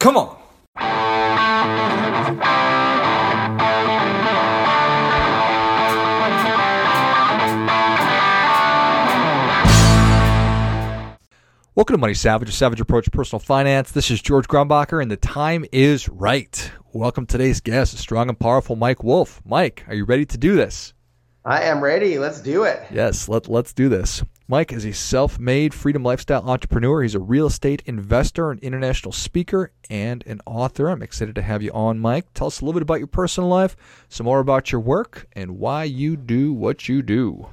Come on. Welcome to Money Savage, a savage approach to personal finance. This is George Grumbacher, and the time is right. Welcome today's guest, strong and powerful Mike Wolf. Mike, are you ready to do this? I am ready. Let's do it. Yes, let, let's do this. Mike is a self made freedom lifestyle entrepreneur. He's a real estate investor, an international speaker, and an author. I'm excited to have you on, Mike. Tell us a little bit about your personal life, some more about your work, and why you do what you do.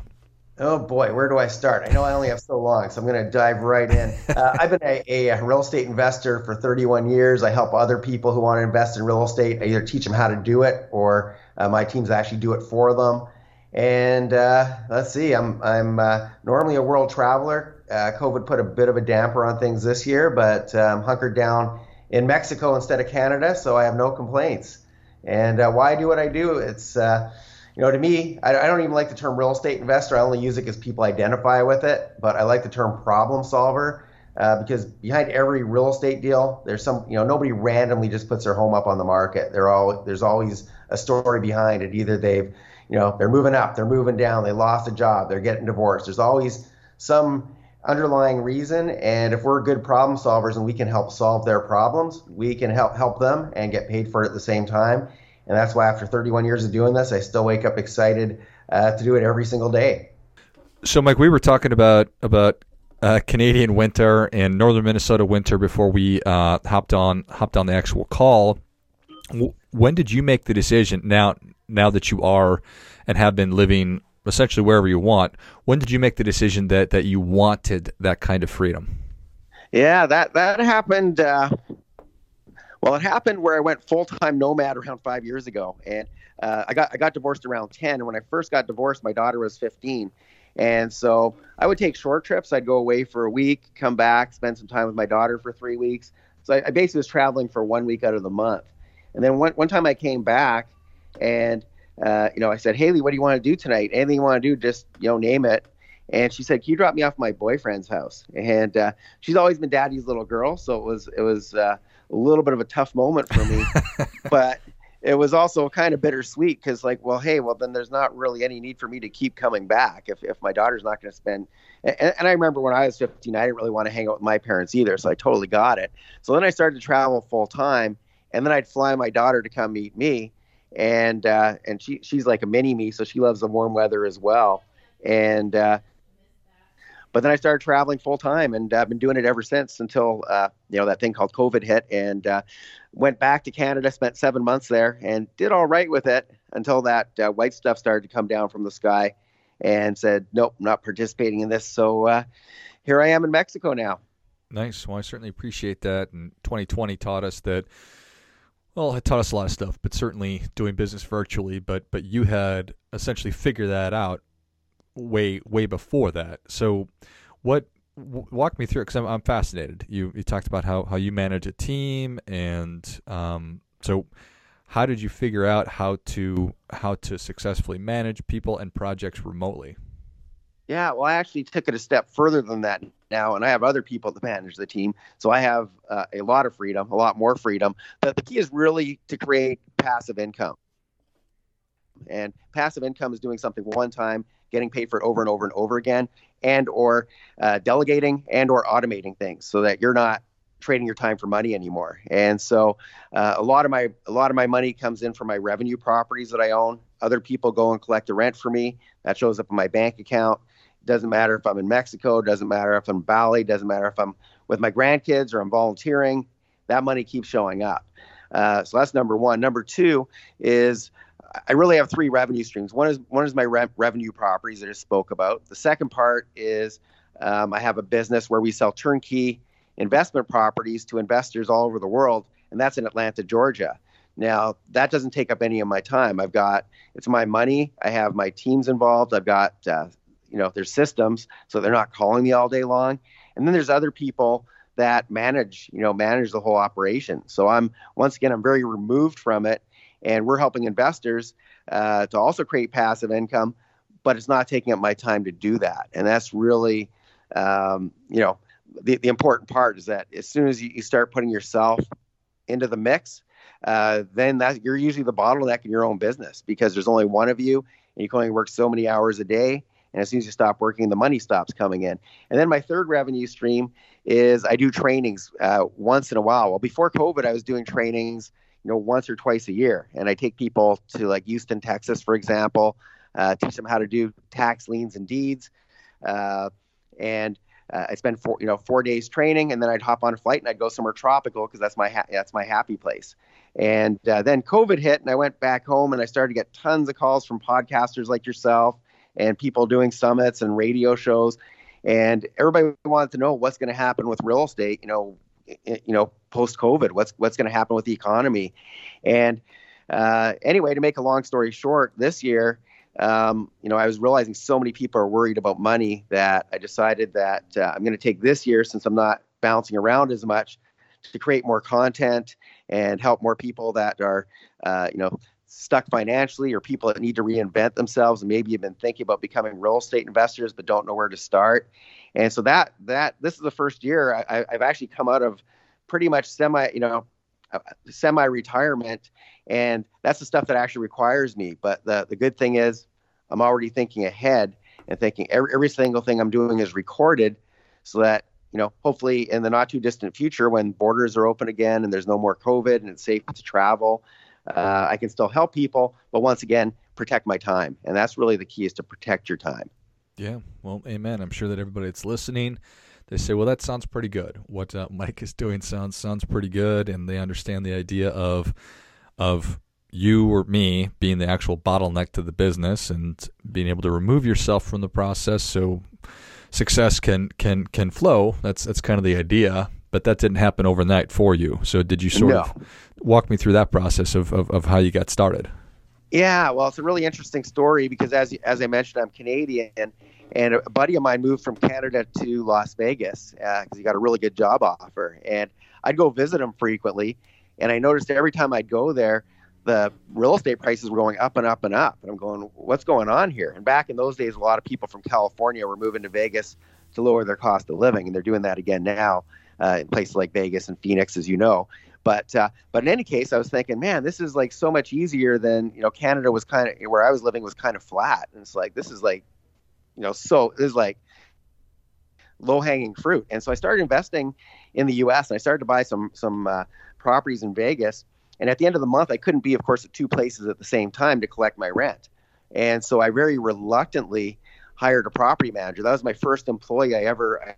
Oh boy, where do I start? I know I only have so long, so I'm going to dive right in. Uh, I've been a, a, real estate investor for 31 years. I help other people who want to invest in real estate. I either teach them how to do it, or uh, my teams actually do it for them. And uh, let's see, I'm I'm uh, normally a world traveler. Uh, COVID put a bit of a damper on things this year, but I'm um, hunkered down in Mexico instead of Canada, so I have no complaints. And uh, why I do what I do? It's uh, you know, to me, I, I, don't even like the term real estate investor. I only use it because people identify with it. But I like the term problem solver uh, because behind every real estate deal, there's some, you know, nobody randomly just puts their home up on the market. All, there's always a story behind it. Either they've you know, they're moving up, they're moving down, they lost a job, they're getting divorced. There's always some underlying reason, and if we're good problem solvers and we can help solve their problems, we can help help them and get paid for it at the same time. And that's why after 31 years of doing this, I still wake up excited uh, to do it every single day. So, Mike, we were talking about about uh, Canadian winter and northern Minnesota winter before we uh, hopped on hopped on the actual call. When did you make the decision? Now, now that you are and have been living essentially wherever you want, when did you make the decision that that you wanted that kind of freedom? Yeah, that that happened. Uh, well, it happened where I went full time nomad around five years ago, and uh, I got I got divorced around ten. And when I first got divorced, my daughter was fifteen, and so I would take short trips. I'd go away for a week, come back, spend some time with my daughter for three weeks. So I, I basically was traveling for one week out of the month. And then one one time I came back and uh, you know, I said, Haley, what do you want to do tonight? Anything you want to do, just you know, name it. And she said, "Can you drop me off my boyfriend's house?" And uh, she's always been daddy's little girl, so it was it was uh, a little bit of a tough moment for me, but it was also kind of bittersweet because, like, well, hey, well, then there's not really any need for me to keep coming back if if my daughter's not going to spend. And, and I remember when I was 15, I didn't really want to hang out with my parents either, so I totally got it. So then I started to travel full time, and then I'd fly my daughter to come meet me and uh, and she she's like a mini me, so she loves the warm weather as well. And uh, but then I started traveling full time, and I've been doing it ever since until uh, you know that thing called COVID hit, and uh, went back to Canada, spent seven months there, and did all right with it until that uh, white stuff started to come down from the sky, and said, nope, not participating in this. So uh, here I am in Mexico now. Nice. Well, I certainly appreciate that. And 2020 taught us that well, it taught us a lot of stuff, but certainly doing business virtually. But but you had essentially figured that out way way before that. So, what walk me through because I'm, I'm fascinated. You you talked about how how you manage a team, and um, so how did you figure out how to how to successfully manage people and projects remotely? Yeah, well, I actually took it a step further than that now, and I have other people that manage the team. So I have uh, a lot of freedom, a lot more freedom. But the key is really to create passive income. And passive income is doing something one time, getting paid for it over and over and over again, and or uh, delegating and or automating things so that you're not trading your time for money anymore. And so uh, a lot of my a lot of my money comes in from my revenue properties that I own. Other people go and collect the rent for me. That shows up in my bank account. Doesn't matter if I'm in Mexico, doesn't matter if I'm in Bali, doesn't matter if I'm with my grandkids or I'm volunteering. That money keeps showing up. Uh, so that's number one. Number two is I really have three revenue streams. One is one is my re- revenue properties that I spoke about. The second part is um, I have a business where we sell turnkey investment properties to investors all over the world, and that's in Atlanta, Georgia. Now that doesn't take up any of my time. I've got it's my money. I have my teams involved. I've got uh, you know, there's systems, so they're not calling me all day long. And then there's other people that manage, you know, manage the whole operation. So I'm once again, I'm very removed from it, and we're helping investors uh, to also create passive income, but it's not taking up my time to do that. And that's really, um, you know, the, the important part is that as soon as you, you start putting yourself into the mix, uh, then that you're usually the bottleneck in your own business because there's only one of you and you can only work so many hours a day. And as soon as you stop working, the money stops coming in. And then my third revenue stream is I do trainings uh, once in a while. Well, before COVID, I was doing trainings, you know, once or twice a year, and I take people to like Houston, Texas, for example, uh, teach them how to do tax liens and deeds, uh, and uh, I spend four, you know, four days training, and then I'd hop on a flight and I'd go somewhere tropical because that's my ha- that's my happy place. And uh, then COVID hit, and I went back home, and I started to get tons of calls from podcasters like yourself and people doing summits and radio shows, and everybody wanted to know what's going to happen with real estate. You know, you know, post COVID, what's what's going to happen with the economy, and uh, anyway, to make a long story short, this year. Um, you know, I was realizing so many people are worried about money that I decided that uh, I'm going to take this year, since I'm not bouncing around as much, to create more content and help more people that are, uh, you know, stuck financially or people that need to reinvent themselves and maybe you've been thinking about becoming real estate investors but don't know where to start. And so that that this is the first year I, have actually come out of pretty much semi you know uh, semi retirement and that's the stuff that actually requires me. But the the good thing is i'm already thinking ahead and thinking every, every single thing i'm doing is recorded so that you know, hopefully in the not too distant future, when borders are open again and there's no more COVID and it's safe to travel, uh, I can still help people. But once again, protect my time, and that's really the key: is to protect your time. Yeah, well, amen. I'm sure that everybody that's listening, they say, "Well, that sounds pretty good. What uh, Mike is doing sounds sounds pretty good," and they understand the idea of of you or me being the actual bottleneck to the business and being able to remove yourself from the process so success can can can flow. That's that's kind of the idea. But that didn't happen overnight for you. So did you sort no. of walk me through that process of, of, of how you got started? Yeah, well, it's a really interesting story because as as I mentioned, I'm Canadian, and a buddy of mine moved from Canada to Las Vegas because uh, he got a really good job offer, and I'd go visit him frequently, and I noticed every time I'd go there, the real estate prices were going up and up and up. And I'm going, what's going on here? And back in those days, a lot of people from California were moving to Vegas to lower their cost of living, and they're doing that again now uh, in places like Vegas and Phoenix, as you know. But uh, but in any case, I was thinking, man, this is like so much easier than you know. Canada was kind of where I was living was kind of flat, and it's like this is like, you know, so this is like low hanging fruit. And so I started investing in the U.S. and I started to buy some some uh, properties in Vegas and at the end of the month, I couldn't be, of course, at two places at the same time to collect my rent. And so I very reluctantly hired a property manager. That was my first employee I ever,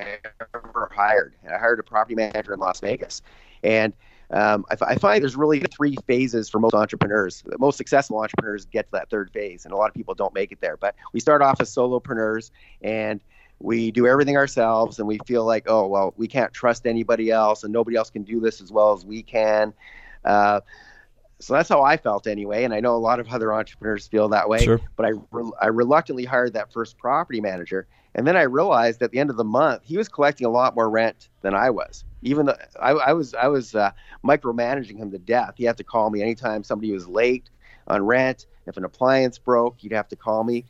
I ever hired. And I hired a property manager in Las Vegas. And um, I, I, find there's really three phases for most entrepreneurs. Most successful entrepreneurs get to that third phase, and a lot of people don't make it there. But we start off as solopreneurs, and we do everything ourselves, and we feel like, oh, well, we can't trust anybody else, and nobody else can do this as well as we can. Uh, so that's how I felt anyway, and I know a lot of other entrepreneurs feel that way. Sure. But I, re- I reluctantly hired that first property manager, and then I realized at the end of the month he was collecting a lot more rent than I was. Even though I, I was I was uh, micromanaging him to death. He had to call me anytime somebody was late on rent. If an appliance broke, he'd have to call me.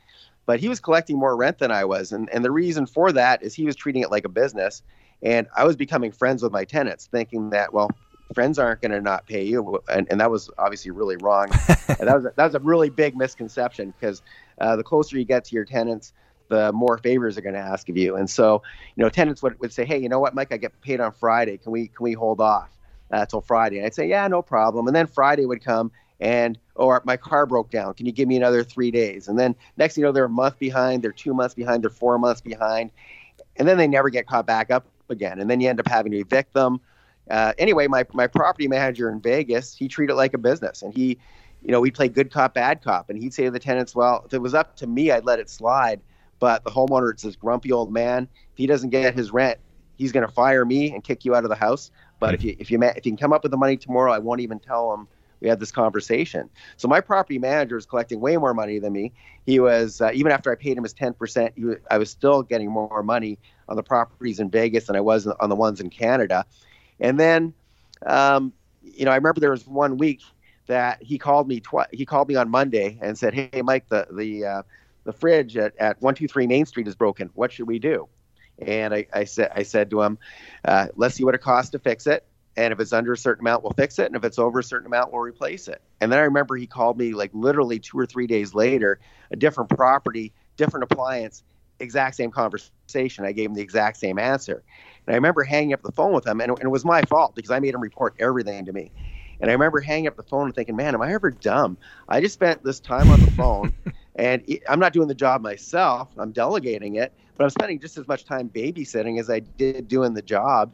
But he was collecting more rent than I was, and and the reason for that is he was treating it like a business, and I was becoming friends with my tenants, thinking that well friends aren't going to not pay you, and, and that was obviously really wrong. and that was a, that was a really big misconception because uh, the closer you get to your tenants, the more favors are going to ask of you. And so, you know, tenants would, would say, "Hey, you know what, Mike? I get paid on Friday. Can we can we hold off uh, till Friday?" And I'd say, "Yeah, no problem." And then Friday would come, and oh, my car broke down. Can you give me another three days? And then next, you know, they're a month behind, they're two months behind, they're four months behind, and then they never get caught back up again. And then you end up having to evict them uh, anyway, my, my property manager in Vegas, he treated it like a business. And he, you know, we play good cop, bad cop. And he'd say to the tenants, well, if it was up to me, I'd let it slide. But the homeowner, it's this grumpy old man. If he doesn't get his rent, he's going to fire me and kick you out of the house. But if you if you if you can come up with the money tomorrow, I won't even tell him we had this conversation. So my property manager is collecting way more money than me. He was uh, even after I paid him his ten percent, I was still getting more money on the properties in Vegas than I was on the ones in Canada. And then, um, you know, I remember there was one week that he called me twice. He called me on Monday and said, "Hey, Mike, the the uh, the fridge at, at 123 Main Street is broken. What should we do?" And I, I said I said to him, uh, "Let's see what it costs to fix it. And if it's under a certain amount, we'll fix it. And if it's over a certain amount, we'll replace it. And then I remember he called me like literally two or three days later, a different property, different appliance, exact same conversation. I gave him the exact same answer. And I remember hanging up the phone with him, and, and it was my fault because I made him report everything to me. And I remember hanging up the phone and thinking, man, am I ever dumb? I just spent this time on the phone, and I'm not doing the job myself. I'm delegating it, but I'm spending just as much time babysitting as I did doing the job.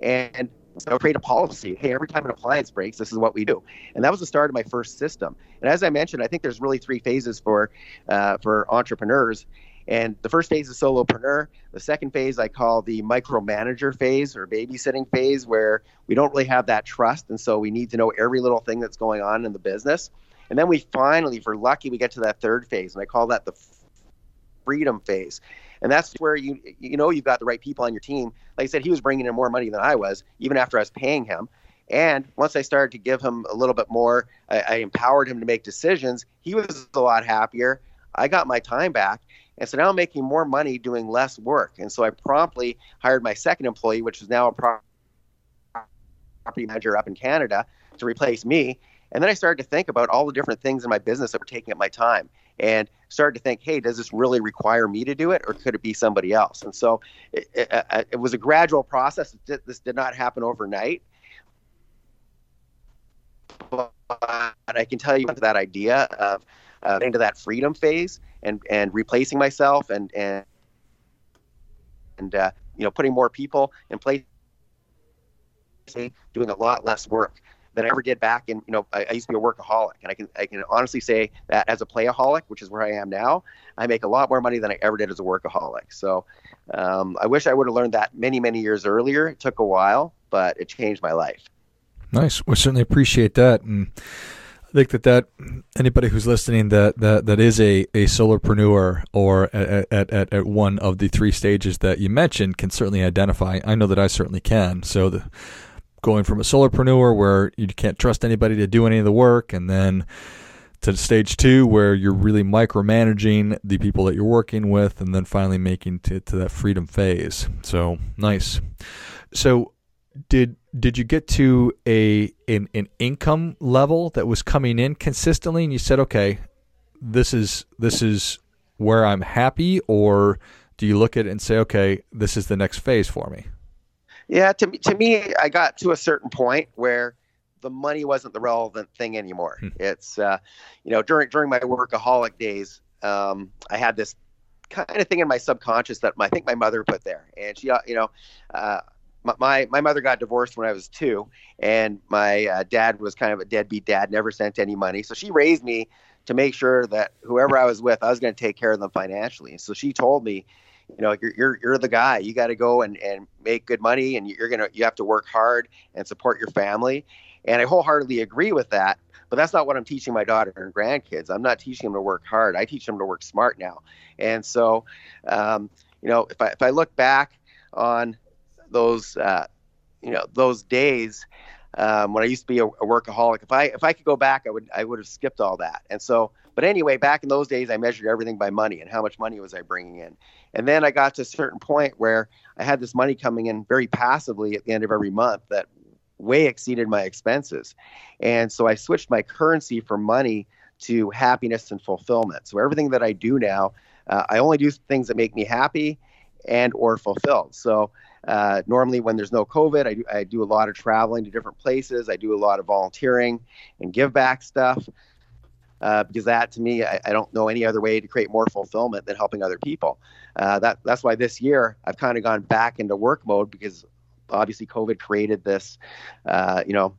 And so create a policy. Hey, every time an appliance breaks, this is what we do. And that was the start of my first system. And as I mentioned, I think there's really three phases for uh, for entrepreneurs. And the first phase is solopreneur. The second phase I call the micromanager phase or babysitting phase, where we don't really have that trust. And so we need to know every little thing that's going on in the business. And then we finally, if we're lucky, we get to that third phase. And I call that the freedom phase. And that's where you you know you've got the right people on your team. Like I said, he was bringing in more money than I was, even after I was paying him. And once I started to give him a little bit more, I, I empowered him to make decisions. He was a lot happier. I got my time back, and so now I'm making more money doing less work. And so I promptly hired my second employee, which is now a property manager up in Canada, to replace me. And then I started to think about all the different things in my business that were taking up my time and started to think, hey, does this really require me to do it or could it be somebody else? And so it, it, uh, uh, it was a gradual process. This did not happen overnight. But I can tell you that idea of uh, into that freedom phase and and replacing myself and and and uh, you know putting more people in place doing a lot less work than I ever did back in you know I, I, used to be a workaholic. And I can I can honestly say that as a playaholic which is where I am now I make a lot more money than I ever did as a workaholic. So um, I wish I would have learned that many many years earlier. It took a while but it changed my life. Nice. We certainly appreciate that. And think that that anybody who's listening that that, that is a, a solopreneur or at, at, at, one of the three stages that you mentioned can certainly identify. I know that I certainly can. So the going from a solopreneur where you can't trust anybody to do any of the work and then to stage two where you're really micromanaging the people that you're working with and then finally making to, to that freedom phase. So nice. So did did you get to a an, an income level that was coming in consistently and you said okay this is this is where i'm happy or do you look at it and say okay this is the next phase for me yeah to me, to me i got to a certain point where the money wasn't the relevant thing anymore. Hmm. it's uh, you know during during my workaholic days um, i had this kind of thing in my subconscious that I think my mother put there. And she uh, you know uh, my my mother got divorced when I was two, and my uh, dad was kind of a deadbeat dad, never sent any money. So she raised me to make sure that whoever I was with, I was going to take care of them financially. So she told me, you know, you're you're, you're the guy. You got to go and, and make good money, and you're gonna you have to work hard and support your family. And I wholeheartedly agree with that. But that's not what I'm teaching my daughter and grandkids. I'm not teaching them to work hard. I teach them to work smart now. And so, um, you know, if I if I look back on those uh, you know those days um, when I used to be a, a, workaholic. If I if I could go back, I would I would have skipped all that. And so, but anyway, back in those days, I measured everything by money and how much money was I bringing in. And then I got to a certain point where I had this money coming in very passively at the end of every month that way exceeded my expenses. And so I switched my currency from money to happiness and fulfillment. So everything that I do now, uh, I only do things that make me happy and or fulfilled. So uh, normally, when there's no COVID, I do, I do a lot of traveling to different places. I do a lot of volunteering and give back stuff uh, because that, to me, I, I, don't know any other way to create more fulfillment than helping other people. Uh, that that's why this year I've kind of gone back into work mode because obviously COVID created this, uh, you know,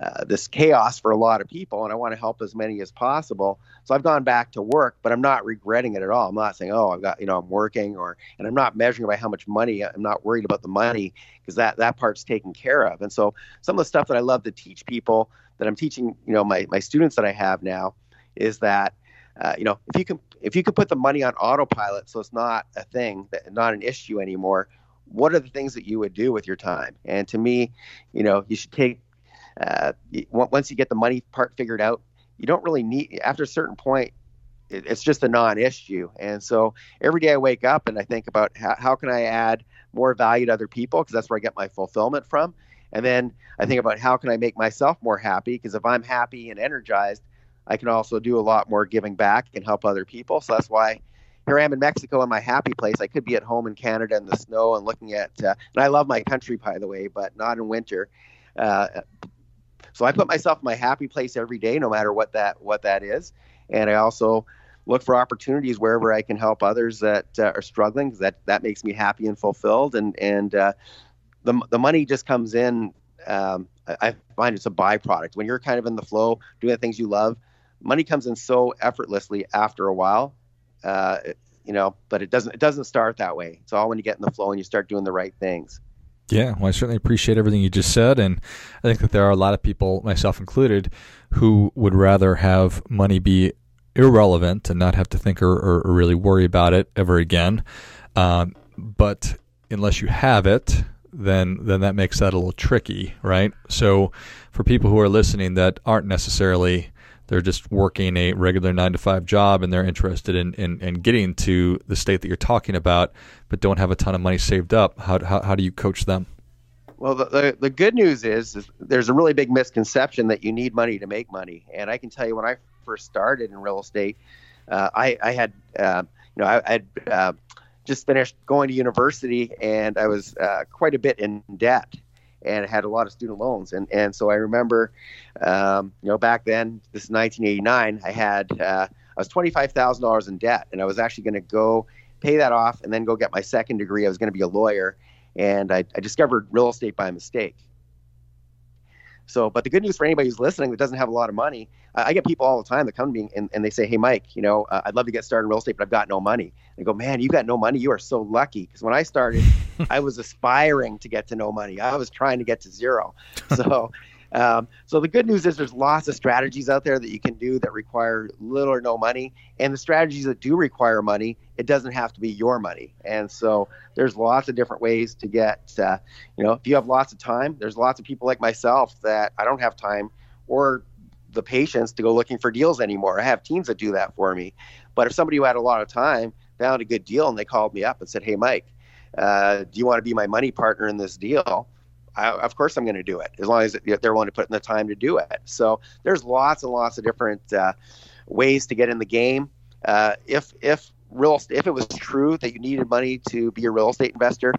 uh, this chaos for a lot of people, and I want to help as many as possible. So I've gone back to work, but I'm not regretting it at all. I'm not saying, oh, I've got, you know, I'm working, or and I'm not measuring by how much money. I'm not worried about the money because that that part's taken care of. And so some of the stuff that I love to teach people that I'm teaching, you know, my my students that I have now is that. Uh, you know, if you can if you could put the money on autopilot, so it's not a thing, that, not an issue anymore. What are the things that you would do with your time? And to me, you know, you should take uh, once you get the money part figured out, you don't really need after a certain point. it's just a non-issue, and so every day I wake up and I think about how, how can I add more value to other people because that's where I get my fulfillment from. And then I think about how can I make myself more happy because if I'm happy and energized, I can also do a lot more giving back and help other people. So that's why here I am in Mexico in my happy place. I could be at home in Canada in the snow and looking at, uh, and I love my country, by the way, but not in winter. Uh, so I put myself in my happy place every day, no matter what that what that is, and I also look for opportunities wherever I can help others that uh, are struggling. Cause that that makes me happy and fulfilled, and and uh, the the money just comes in. Um, I find it's a byproduct when you're kind of in the flow, doing the things you love. Money comes in so effortlessly after a while, uh, you know. But it doesn't it doesn't start that way. It's all when you get in the flow and you start doing the right things. Yeah, well, I certainly appreciate everything you just said, and I think that there are a lot of people, myself included, who would rather have money be irrelevant and not have to think or, or, really worry about it ever again. Um, but unless you have it, then then that makes that a little tricky, right? So, for people who are listening that aren't necessarily they're just working a regular nine to five job and they're interested in, in, in getting to the state that you're talking about, but don't have a ton of money saved up. How, how, how do you coach them? Well, the, the, the good news is, is, there's a really big misconception that you need money to make money. And I can tell you when I first started in real estate, uh, I, I had, uh, you know, I, I had uh, just finished going to university and I was uh, quite a bit in debt and had a lot of student loans. And and so I remember, um, you know, back then, this is 1989, I had uh, I was twenty five thousand dollars in debt, and I was actually going to go pay that off and then go get my second degree. I was going to be a lawyer, and I, I discovered real estate by mistake. So, but the good news for anybody who's listening that doesn't have a lot of money, I get people all the time that come to me and, and they say, Hey, Mike, you know, uh, I'd love to get started in real estate, but I've got no money. And I go, Man, you got no money. You are so lucky. Because when I started, I was aspiring to get to no money. I was trying to get to zero. So, um, so the good news is there's lots of strategies out there that you can do that require little or no money, and the strategies that do require money, it doesn't have to be your money. And so there's lots of different ways to get, uh, you know, if you have lots of time, there's lots of people like myself that I don't have time or the patience to go looking for deals anymore. I have teams that do that for me. But if somebody who had a lot of time found a good deal and they called me up and said, "Hey, Mike, uh, do you want to be my money partner in this deal?" I, of course I'm going to do it as long as they're willing to put in the time to do it. So there's lots and lots of different uh, ways to get in the game. Uh, if if real if it was true that you needed money to be a real estate investor,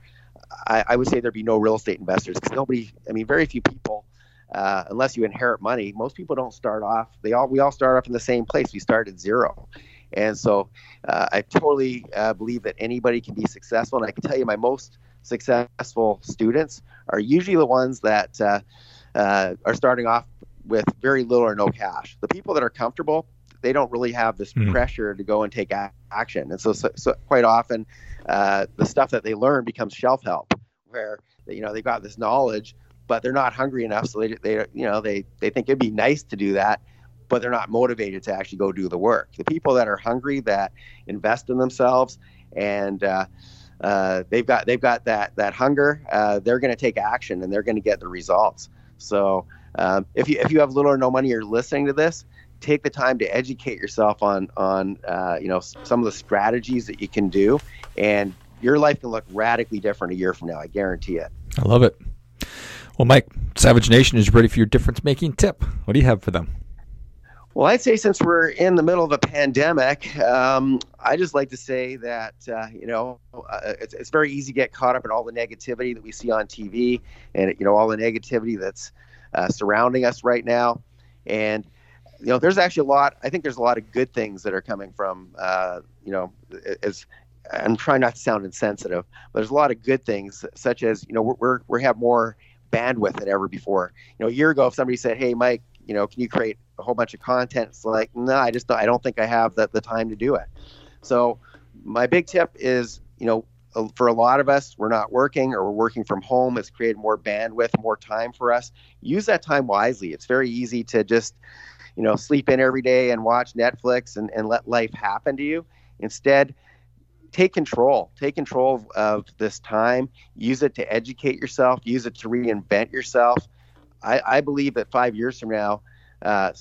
I, I would say there'd be no real estate investors because nobody. I mean, very few people. Uh, unless you inherit money, most people don't start off. They all we all start off in the same place. We start at zero, and so uh, I totally uh, believe that anybody can be successful. And I can tell you, my most successful students are usually the ones that uh, uh, are starting off with very little or no cash. The people that are comfortable, they don't really have this mm. pressure to go and take a- action. And so, so, so quite often, uh, the stuff that they learn becomes shelf help, where you know they've got this knowledge, but they're not hungry enough. So they, they you know they they think it'd be nice to do that, but they're not motivated to actually go do the work. The people that are hungry, that invest in themselves, and uh, uh, they've got they've got that that hunger. Uh, they're going to take action and they're going to get the results. So um, if you if you have little or no money, you're listening to this. Take the time to educate yourself on on uh, you know some of the strategies that you can do, and your life can look radically different a year from now. I guarantee it. I love it. Well, Mike, Savage Nation is ready for your difference making tip. What do you have for them? Well, I'd say since we're in the middle of a pandemic, um, I just like to say that uh, you know uh, it's, it's very easy to get caught up in all the negativity that we see on TV, and you know all the negativity that's uh, surrounding us right now. And you know, there's actually a lot. I think there's a lot of good things that are coming from uh, you know as I'm trying not to sound insensitive, but there's a lot of good things, such as you know we're we're we have more bandwidth than ever before. You know, a year ago, if somebody said, "Hey, Mike," you know, can you create a whole bunch of content? It's like, no, I just don't, I don't think I have the, the time to do it. So my big tip is, you know, for a lot of us, we're not working or we're working from home. It's created more bandwidth, more time for us. Use that time wisely. It's very easy to just, you know, sleep in every day and watch Netflix and, and let life happen to you. Instead, take control. Take control of, of this time. Use it to educate yourself. Use it to reinvent yourself. I, I believe that five years from now, uh,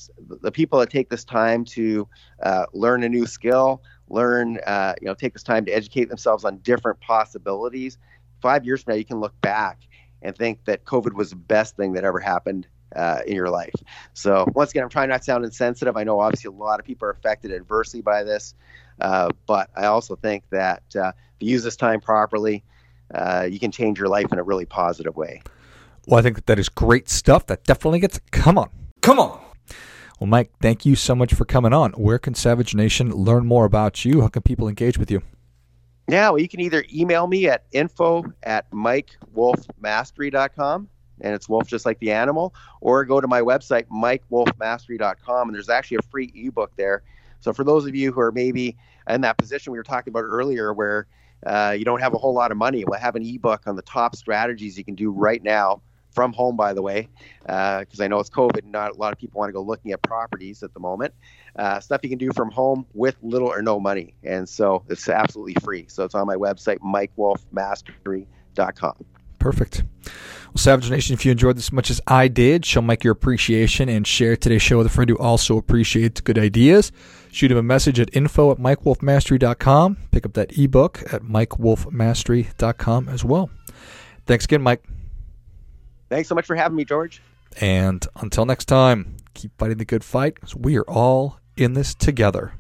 the people that take this time to uh, learn a new skill, learn, uh, you know, take this time to educate themselves on different possibilities. five years from now, you can look back and think that COVID was the best thing that ever happened uh, in your life. So once again, I'm trying not to sound insensitive. I know obviously a lot of people are affected adversely by this, uh, but I also think that uh, if you use this time properly, uh, you can change your life in a really positive way. Well, I think that, that is great stuff. That definitely gets. Come on, come on. Well, Mike, thank you so much for coming on. Where can Savage Nation learn more about you? How can people engage with you? Yeah, well, you can either email me at info at mikewolfmastery.com, and it's wolf just like the animal, or go to my website, mikewolfmastery.com, and there's actually a free ebook there. So for those of you who are maybe in that position we were talking about earlier where uh, you don't have a whole lot of money, we'll have an ebook on the top strategies you can do right now from home, by the way, because uh, I know it's COVID and not a lot of people want to go looking at properties at the moment. Uh, stuff you can do from home with little or no money. And so it's absolutely free. So it's on my website, mikewolfmastery.com. Perfect. Well, Savage Nation, if you enjoyed this as much as I did, show Mike your appreciation and share today's show with a friend who also appreciates good ideas. Shoot him a message at info at mikewolfmastery.com. Pick up that ebook at mikewolfmastery.com as well. Thanks again, Mike. Thanks so much for having me, George. And until next time, keep fighting the good fight because we are all in this together.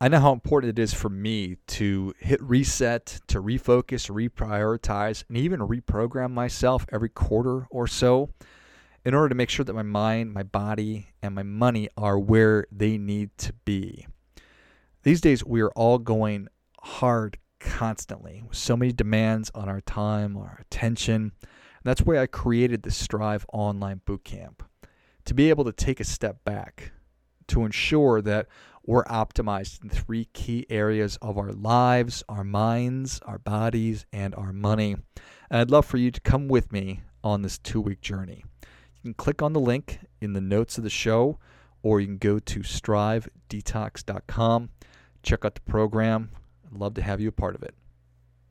I know how important it is for me to hit reset, to refocus, reprioritize, and even reprogram myself every quarter or so in order to make sure that my mind, my body, and my money are where they need to be. These days, we are all going hard constantly with so many demands on our time, our attention that's why I created the Strive Online Bootcamp to be able to take a step back to ensure that we're optimized in three key areas of our lives, our minds, our bodies, and our money. And I'd love for you to come with me on this two week journey. You can click on the link in the notes of the show, or you can go to strivedetox.com, check out the program. I'd love to have you a part of it.